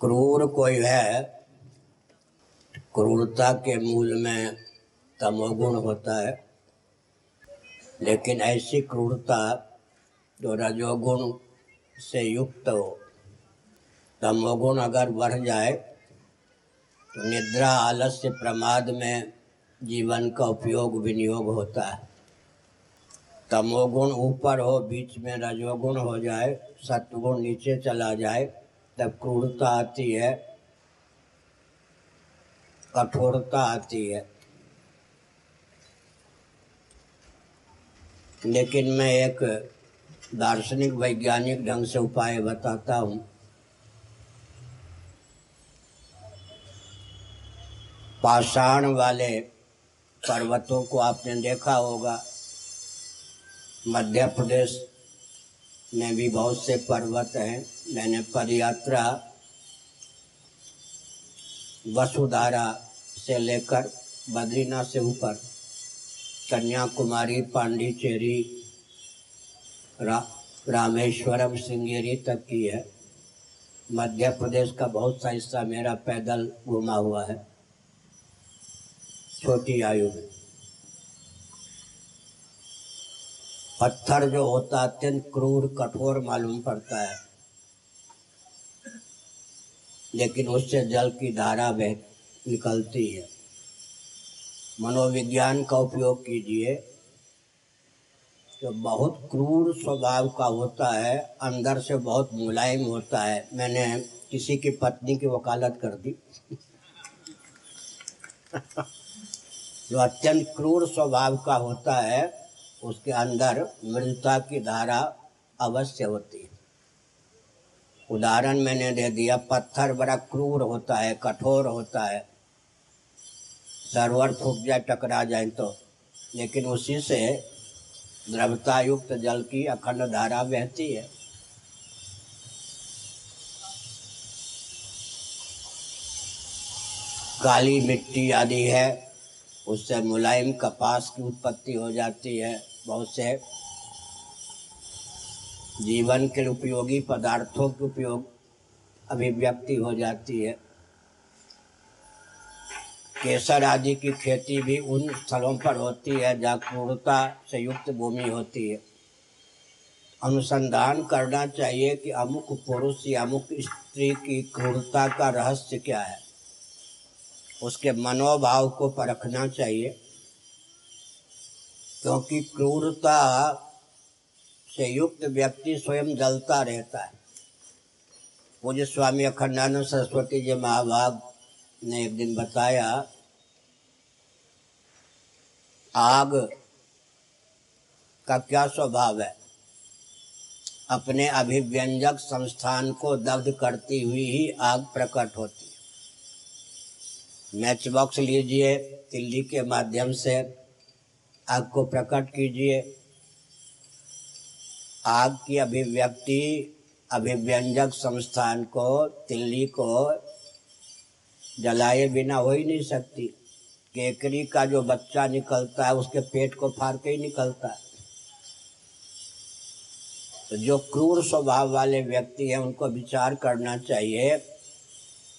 क्रूर कोई है, क्रूरता के मूल में तमोगुण होता है। लेकिन ऐसी क्रूरता जो रजोगुण से युक्त हो, तमोगुण अगर बढ़ जाए तो निद्रा, आलस्य, प्रमाद में जीवन का उपयोग, विनियोग होता है। तमोगुण ऊपर हो, बीच में रजोगुण हो जाए सत्वगुण नीचे चला जाए तब क्रूरता आती है, कठोरता आती है। लेकिन मैं एक दार्शनिक वैज्ञानिक ढंग से उपाय बताता हूँ। पाषाण वाले पर्वतों को आपने देखा होगा, मध्य प्रदेश में भी बहुत से पर्वत हैं। मैंने पदयात्रा वसुधारा से लेकर बद्रीनाथ से ऊपर कन्याकुमारी पांडिचेरी रा, रामेश्वरम सिंगेरी तक की है। मध्य प्रदेश का बहुत सा हिस्सा मेरा पैदल घुमा हुआ है। छोटी आयु में। पत्थर जो होता है, अत्यंत क्रूर, कठोर मालूम पड़ता है। लेकिन उससे जल की धारा बह निकलती है। मनोविज्ञान का उपयोग कीजिए तो बहुत क्रूर स्वभाव का होता है, अंदर से बहुत मुलायम होता है। मैंने किसी की पत्नी की वकालत कर दी। जो अत्यंत क्रूर स्वभाव का होता है उसके अंदर मृदता की धारा अवश्य होती है। उदाहरण मैंने दे दिया, पत्थर बड़ा क्रूर होता है, कठोर होता है। सरवर फूक जाए, टकरा जाए तो। लेकिन उसी से द्रवता युक्त जल की अखंड धारा बहती है। काली मिट्टी आदि है, उससे मुलायम कपास की उत्पत्ति हो जाती है। बहुत से जीवन के उपयोगी पदार्थों के उपयोग अभिव्यक्ति हो जाती है। केसर आदि की खेती भी उन स्थलों पर होती है जहाँ क्रूरता से युक्त भूमि होती है। अनुसंधान करना चाहिए कि अमुक पुरुष या अमुक स्त्री की क्रूरता का रहस्य क्या है। उसके मनोभाव को परखना चाहिए। क्योंकि क्रूरता से युक्त व्यक्ति स्वयं जलता रहता है। मुझे स्वामी अखंडानंद सरस्वती जी महाभाग ने एक दिन बताया, आग का क्या स्वभाव है? अपने अभिव्यंजक संस्थान को दग्ध करती हुई ही आग प्रकट होती है। मैच बॉक्स लीजिए, तिल्ली के माध्यम से आग को प्रकट कीजिए। आग की अभिव्यक्ति अभिव्यंजक संस्थान को, तिल्ली को जलाए बिना हो ही नहीं सकती। केकरी का जो बच्चा निकलता है, उसके पेट को फाड़ के ही निकलता है। तो जो क्रूर स्वभाव वाले व्यक्ति हैं, उनको विचार करना चाहिए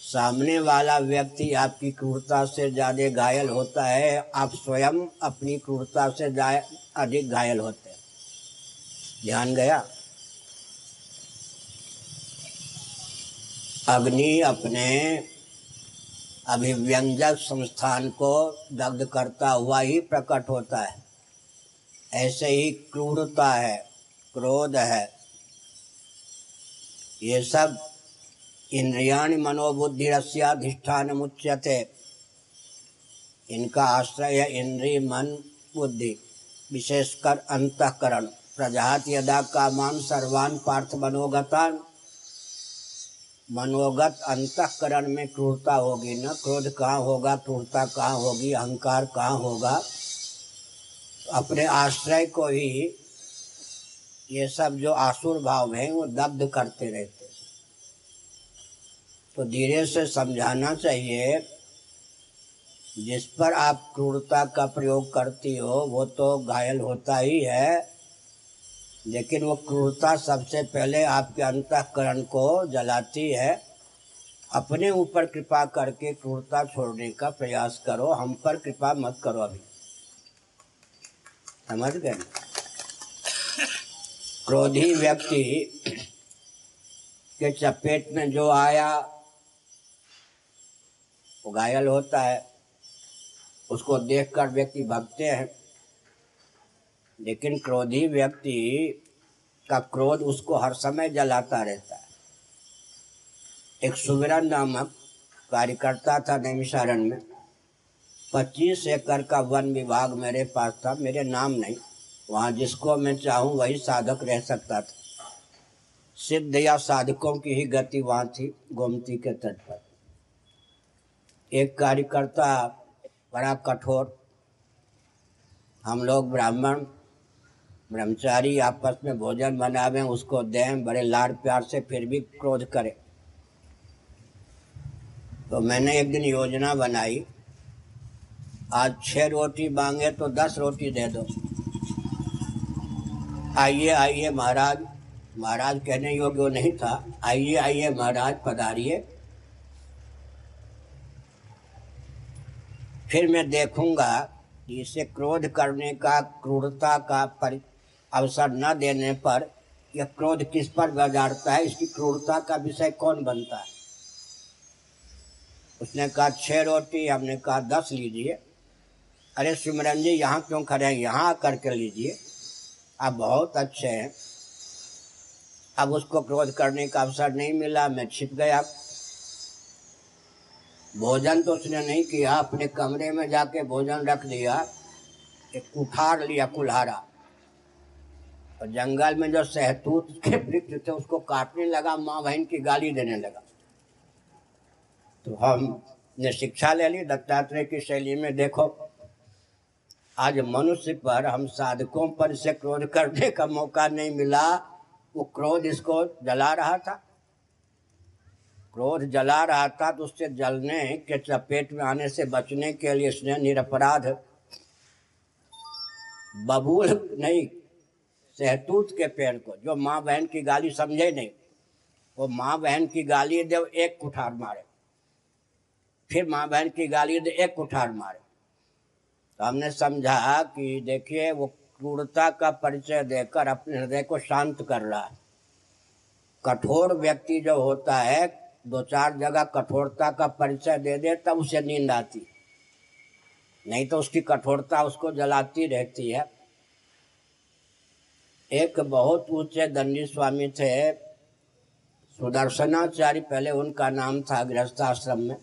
सामने वाला व्यक्ति आपकी क्रूरता से ज़्यादा घायल होता है, आप स्वयं अपनी क्रूरता से अधिक घायल होते हैं। ध्यान गया? अग्नि अपने अभिव्यंजक संस्थान को दग्ध करता हुआ ही प्रकट होता है। ऐसे ही क्रूरता है, क्रोध है। ये सब इंद्रियाण मुच्यते इनका आश्रय इंद्रिय मन बुद्धि, विशेषकर अंतकरण। प्रजात यदा कामान सर्वान पार्थ मनोगतान, मनोगत अंतकरण में क्रूरता होगी। न क्रोध कहाँ होगा, क्रूरता कहाँ होगी, अहंकार कहाँ होगा? अपने आश्रय को ही ये सब जो आसुर भाव हैं, वो दग्ध करते रहते तो धीरे से समझाना चाहिए। जिस पर आप क्रूरता का प्रयोग करती हो, वो तो घायल होता ही है। लेकिन वो क्रूरता सबसे पहले आपके अंतकरण को जलाती है। अपने ऊपर कृपा करके क्रूरता छोड़ने का प्रयास करो। हम पर कृपा मत करो अभी। समझ गए? क्रोधी व्यक्ति के चपेट में जो आया वो घायल होता है। उसको देखकर व्यक्ति भगते हैं। लेकिन क्रोधी व्यक्ति का क्रोध उसको हर समय जलाता रहता है। एक सुविरन नामक कार्यकर्ता था नैमिशारण में। पच्चीस एकड़ का वन विभाग मेरे पास था, मेरे नाम नहीं। वहाँ जिसको मैं चाहूँ वही साधक रह सकता था। सिद्ध या साधकों की ही गति वहाँ थी, गोमती के तट पर। एक कार्यकर्ता बड़ा कठोर। हम लोग ब्राह्मण, ब्रह्मचारी आपस में भोजन बनावें, उसको दें, बड़े लाड प्यार से फिर भी क्रोध करें। तो मैंने एक दिन योजना बनाई। आज छः रोटी मांगे तो दस रोटी दे दो। आइए आइए महाराज। महाराज कहने योग्य नहीं था। आइए आइए महाराज, पधारिए। फिर मैं देखूँगा कि इसे क्रोध करने का, क्रूरता का पर अवसर न देने पर यह क्रोध किस पर बजाड़ता है? इसकी क्रूरता का विषय कौन बनता है? उसने कहा छः रोटी। हमने कहा, दस लीजिए। अरे सिमरन जी, यहाँ क्यों खड़े हैं? यहाँ करके लीजिए। आप बहुत अच्छे हैं। अब उसको क्रोध करने का अवसर नहीं मिला। मैं छिप गया। भोजन तो उसने नहीं किया, अपने कमरे में जाके भोजन रख दिया, एक उठार लिया, कुल्हारा। और जंगल में जो सहतूत के वृक्ष थे, उसको काटने लगा, माँ बहन की गाली देने लगा। तो हमने शिक्षा ले ली, दत्तात्रेय की शैली में देखो। आज मनुष्य पर हम साधकों पर से क्रोध करने का मौका नहीं मिला। वो क्रोध इसको जला रहा था। क्रोध जला रहा था तो उससे जलने के चपेट में आने से बचने के लिए उसने निरपराध, बबूल नहीं सहतूत के पेड़ को, जो माँ बहन की गाली समझे नहीं, वो माँ बहन की गाली दे एक कुठार मारे। फिर माँ बहन की गाली दे, एक कुठार मारे। तो हमने समझा कि देखिए, वो क्रूरता का परिचय देकर अपने हृदय को शांत कर रहा है। कठोर व्यक्ति जो होता है दो चार जगह कठोरता का परिचय दे दे, तब उसे नींद आती। नहीं तो उसकी कठोरता उसको जलाती रहती है। एक बहुत ऊँचे दंडी स्वामी थे, सुदर्शनाचार्य पहले उनका नाम था गृहस्थाश्रम में।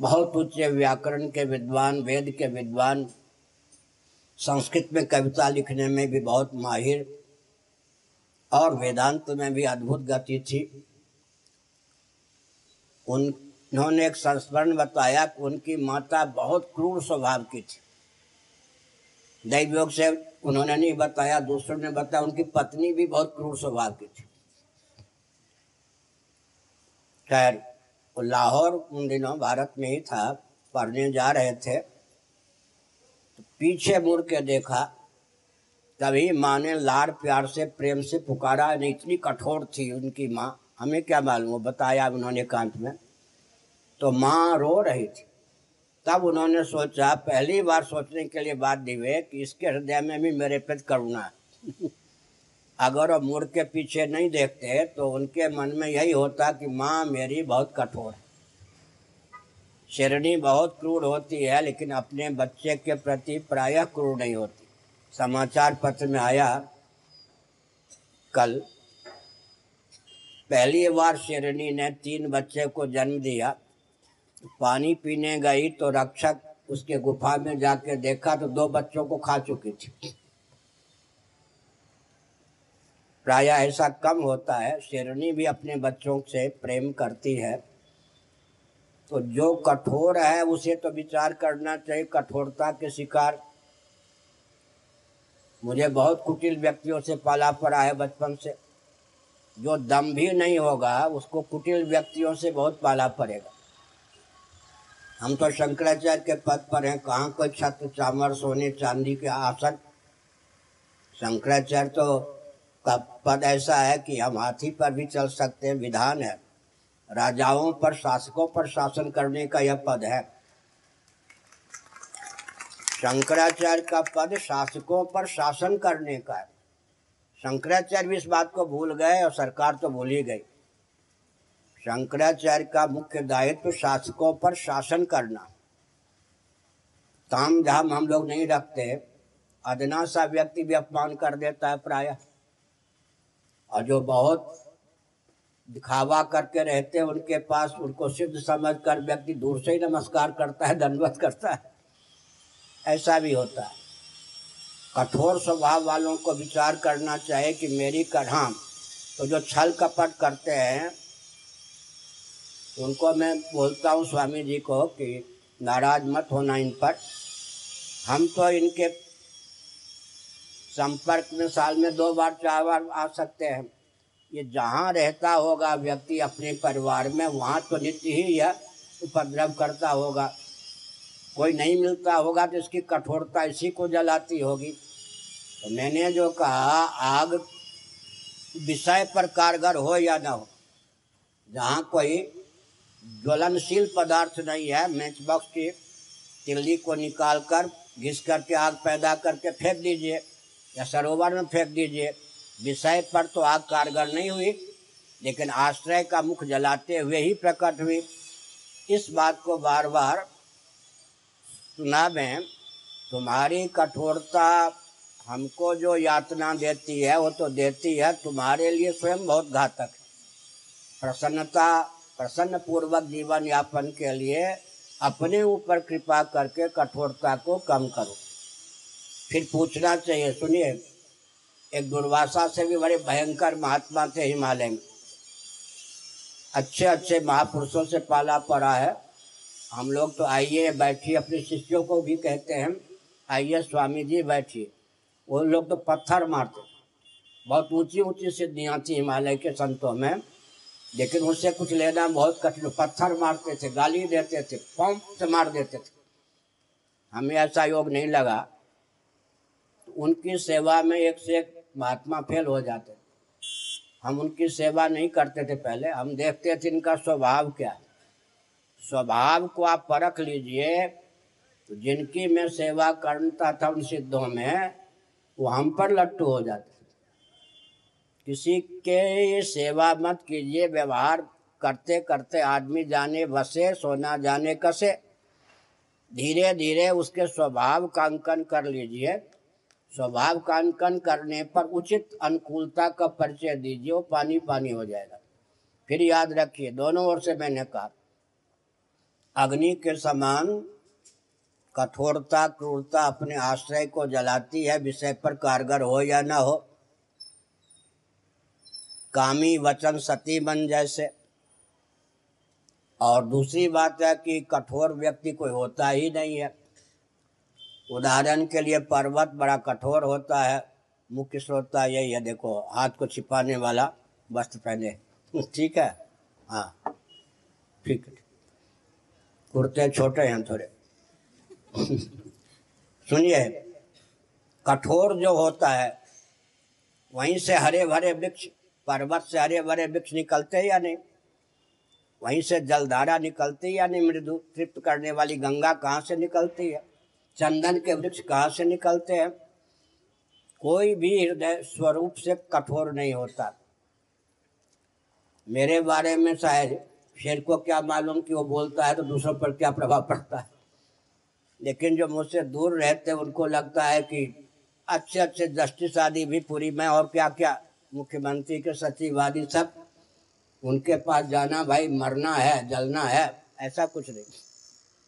बहुत ऊँचे व्याकरण के विद्वान, वेद के विद्वान, संस्कृत में कविता लिखने में भी बहुत माहिर, और वेदांत में भी अद्भुत गति थी। उन्होंने एक संस्मरण बताया कि उनकी माता बहुत क्रूर स्वभाव की थी। दैवयोग से उन्होंने नहीं बताया, दूसरों ने बताया, उनकी पत्नी भी बहुत क्रूर स्वभाव की थी। खैर लाहौर उन दिनों भारत में ही था, पढ़ने जा रहे थे। तो पीछे मुड़ के देखा, तभी माँ ने लाड़ प्यार से प्रेम से पुकारा, इतनी कठोर थी उनकी माँ। हमें क्या मालूम? वो बताया उन्होंने कांत में। तो माँ रो रही थी। तब उन्होंने सोचा, पहली बार सोचने के लिए बात दी हुए कि इसके हृदय में भी मेरे प्रति करुणा है। अगर वो मुड़ के पीछे नहीं देखते तो उनके मन में यही होता कि माँ मेरी बहुत कठोर है। शेरणी बहुत क्रूर होती है, लेकिन अपने बच्चे के प्रति प्रायः क्रूर नहीं होती। समाचार पत्र में आया, कल पहली बार शेरनी ने तीन बच्चे को जन्म दिया। पानी पीने गई तो रक्षक उसके गुफा में जाके देखा तो दो बच्चों को खा चुकी थी। प्राय ऐसा कम होता है, शेरनी भी अपने बच्चों से प्रेम करती है। तो जो कठोर है, उसे तो विचार करना चाहिए, कठोरता के शिकार। मुझे बहुत कुटिल व्यक्तियों से पाला पड़ा है बचपन से। जो दम भी नहीं होगा, उसको कुटिल व्यक्तियों से बहुत पाला पड़ेगा। हम तो शंकराचार्य के पद पर हैं, कहाँ कोई छत्र चामर सोने, चांदी के आसन? शंकराचार्य तो का पद ऐसा है कि हम हाथी पर भी चल सकते हैं, विधान है। राजाओं पर, शासकों पर शासन करने का यह पद है। शंकराचार्य का पद शासकों पर शासन करने का है। शंकराचार्य भी इस बात को भूल गए और सरकार तो भूल ही गई। शंकराचार्य का मुख्य दायित्व तो शासकों पर शासन करना। ताम झाम हम लोग नहीं रखते। अदना सा व्यक्ति भी अपमान कर देता है प्राय। और जो बहुत दिखावा करके रहते हैं, उनके पास उनको सिद्ध समझ कर व्यक्ति दूर से ही नमस्कार करता है, दंडवत करता है। ऐसा भी होता है। कठोर स्वभाव वालों को विचार करना चाहिए कि मेरी कढ़ाम तो जो छल कपट करते हैं, उनको मैं बोलता हूँ स्वामी जी को कि नाराज़ मत होना इन पर। हम तो इनके संपर्क में साल में दो बार, चार बार आ सकते हैं। ये जहाँ रहता होगा व्यक्ति अपने परिवार में, वहाँ तो नित्य ही यह उपद्रव करता होगा। कोई नहीं मिलता होगा तो इसकी कठोरता इसी को जलाती होगी। तो मैंने जो कहा, आग विषय पर कारगर हो या ना हो, जहाँ कोई ज्वलनशील पदार्थ नहीं है मैच बॉक्स की तिल्ली को निकाल कर घिस करके आग पैदा करके फेंक दीजिए, या सरोवर में फेंक दीजिए। विषय पर तो आग कारगर नहीं हुई, लेकिन आश्रय का मुख जलाते हुए ही प्रकट हुई। इस बात को बार बार सुना में, तुम्हारी कठोरता हमको जो यातना देती है, वो तो देती है, तुम्हारे लिए स्वयं बहुत घातक है। प्रसन्नता प्रसन्न पूर्वक जीवन यापन के लिए अपने ऊपर कृपा करके कठोरता को कम करो। फिर पूछना चाहिए, सुनिए, एक दुर्वासा से भी बड़े भयंकर महात्मा थे हिमालय में। अच्छे अच्छे महापुरुषों से पाला पड़ा है। हम लोग तो आइए, बैठिए, अपने शिष्यों को भी कहते हैं, आइए, स्वामी जी, बैठिए। वो लोग तो पत्थर मारते बहुत ऊँची ऊँची सिद्धियाँ थी हिमालय के संतों में। लेकिन उससे कुछ लेना बहुत कठिन। पत्थर मारते थे, गाली देते थे, पंप से मार देते थे। हमें ऐसा योग नहीं लगा। उनकी सेवा में एक से एक महात्मा फेल हो जाते हम उनकी सेवा नहीं करते थे पहले। हम देखते थे इनका स्वभाव क्या है। स्वभाव को आप परख लीजिए। तो जिनकी मैं सेवा करता था उन सिद्धों में वो हम पर लट्टू हो जाते किसी के सेवा मत कीजिए, व्यवहार करते करते आदमी जाने, बसे, सोना जाने, कसे धीरे धीरे उसके स्वभाव का अंकन कर लीजिए। स्वभाव का अंकन करने पर उचित अनुकूलता का परिचय दीजिए, वो पानी पानी हो जाएगा। फिर याद रखिए, दोनों ओर से मैंने कहा, अग्नि के समान कठोरता, क्रूरता अपने आश्रय को जलाती है, विषय पर कारगर हो या ना हो। कामी वचन सती बन जैसे। और दूसरी बात है कि कठोर व्यक्ति कोई होता ही नहीं है। उदाहरण के लिए पर्वत बड़ा कठोर होता है। मुख्य श्रोता यही है, देखो, हाथ को छिपाने वाला वस्त्र पहने। ठीक है? हाँ। ठीक है। कुर्ते छोटे हैं थोड़े। सुनिए, कठोर जो होता है, वहीं से हरे भरे वृक्ष, पर्वत से हरे भरे वृक्ष निकलते या नहीं? वहीं से जलधारा निकलती या नहीं? मृदु तृप्त करने वाली गंगा कहाँ से निकलती है? चंदन के वृक्ष कहाँ से निकलते हैं? कोई भी हृदय स्वरूप से कठोर नहीं होता। मेरे बारे में शायद शेर को क्या मालूम कि वो बोलता है तो दूसरों पर क्या प्रभाव पड़ता है? लेकिन जो मुझसे दूर रहते, उनको लगता है कि अच्छे अच्छे जस्टिस आदि भी पूरी, में और क्या क्या मुख्यमंत्री के सचिव आदि सब उनके पास जाना, भाई, मरना है, जलना है, ऐसा कुछ नहीं।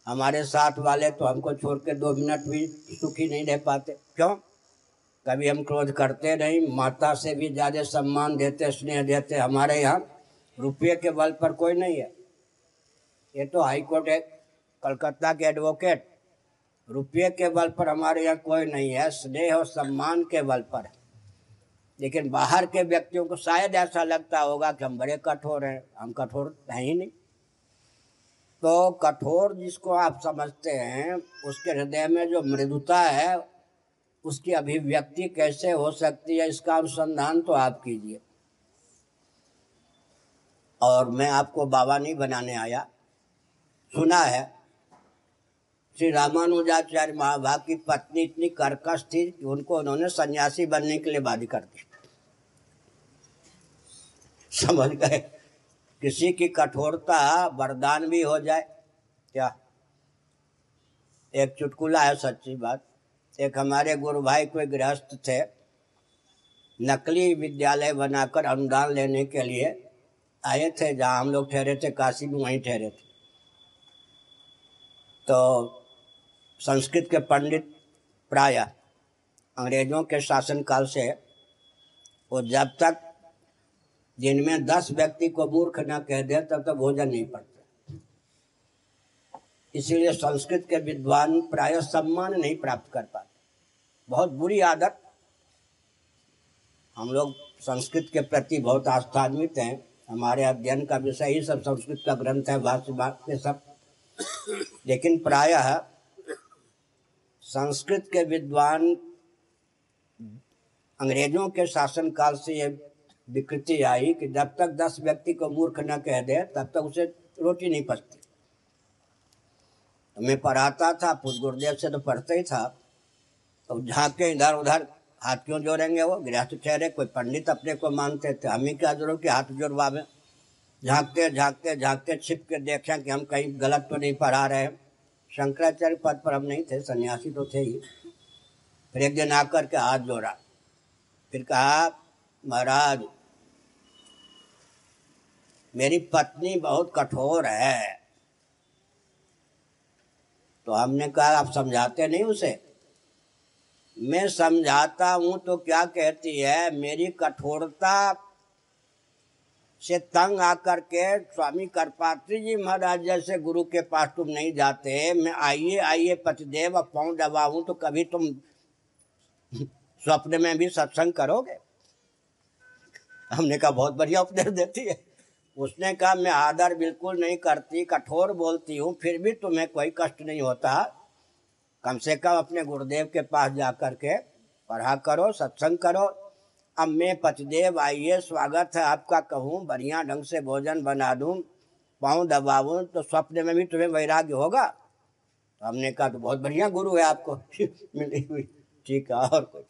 हमारे साथ वाले तो हमको छोड़ के दो मिनट भी सुखी नहीं रह पाते। क्यों? कभी हम क्रोध करते नहीं, माता से भी ज़्यादा सम्मान देते, स्नेह देते हमारे यहाँ, रुपये के बल पर कोई नहीं है। ये तो हाईकोर्ट है, कलकत्ता के एडवोकेट रुपये के बल पर हमारे यहाँ कोई नहीं है, स्नेह और सम्मान के बल पर लेकिन बाहर के व्यक्तियों को शायद ऐसा लगता होगा कि हम बड़े कठोर हैं, हम कठोर हैं ही नहीं। तो कठोर जिसको आप समझते हैं, उसके हृदय में जो मृदुता है, उसकी अभिव्यक्ति कैसे हो सकती है, इसका अनुसंधान तो आप कीजिए। और मैं आपको बाबा नहीं बनाने आया, सुना है श्री रामानुजाचार्य महाभाग की पत्नी इतनी कर्कश थी कि उनको उन्होंने सन्यासी बनने के लिए बाधी कर दी समझ गए? किसी की कठोरता वरदान भी हो जाए, क्या? एक चुटकुला है सच्ची बात। एक हमारे गुरु भाई कोई गृहस्थ थे, नकली विद्यालय बनाकर अनुदान लेने के लिए आए थे, जहाँ हम लोग ठहरे थे, काशी में वहीं ठहरे थे। तो संस्कृत के पंडित प्राय अंग्रेज़ों के शासनकाल से वो जब तक दिन में दस व्यक्ति को मूर्ख न कह दे, तब तक भोजन नहीं पड़ता। इसीलिए संस्कृत के विद्वान प्राय सम्मान नहीं प्राप्त कर पाते। बहुत बुरी आदत। हम लोग संस्कृत के प्रति बहुत आस्थान्वित हैं। हमारे अध्ययन का विषय ही सब संस्कृत का ग्रंथ है, भाष्य के सब। लेकिन प्रायः संस्कृत के विद्वान अंग्रेज़ों के शासनकाल से ये विकृति आई कि जब तक दस व्यक्ति को मूर्ख न कह दे, तब तक उसे रोटी नहीं पचती। तो मैं पढ़ाता था पुष्प गुरुदेव से तो पढ़ते ही था। तो झांके इधर उधर, हाथ क्यों जोड़ेंगे वो? गृहस्थ ठहरे, कोई पंडित अपने को मानते थे। हम ही क्या ज़रूरत कि हाथ जोड़वावे झांकते झांकते, झाँकते, छिप के देखें कि हम कहीं गलत तो नहीं पढ़ा रहे शंकराचार्य पद पर हम नहीं थे, सन्यासी तो थे ही। फिर एक दिन आकर के हाथ जोड़ा। फिर कहा, महाराज, मेरी पत्नी बहुत कठोर है। तो हमने कहा, आप समझाते नहीं उसे? मैं समझाता हूँ तो क्या कहती है? मेरी कठोरता से तंग आकर के स्वामी करपात्री जी महाराज जैसे गुरु के पास तुम नहीं जाते। मैं आइए आइए पतिदेव, अब पाँव दबाऊं तो कभी तुम स्वप्न में भी सत्संग करोगे? हमने कहा, बहुत बढ़िया उपदेश देती है। उसने कहा, मैं आदर बिल्कुल नहीं करती, कठोर बोलती हूँ, फिर भी तुम्हें कोई कष्ट नहीं होता। कम से कम अपने गुरुदेव के पास जा कर के पढ़ा करो, सत्संग करो अब मैं पचदेव आइए, स्वागत है आपका कहूँ, बढ़िया ढंग से भोजन बना दूँ, पाँव दबाऊँ तो स्वप्न में भी तुम्हें वैराग्य होगा। तो हमने कहा तो बहुत बढ़िया गुरु है आपको। मिली हुई। ठीक है, और कुछ।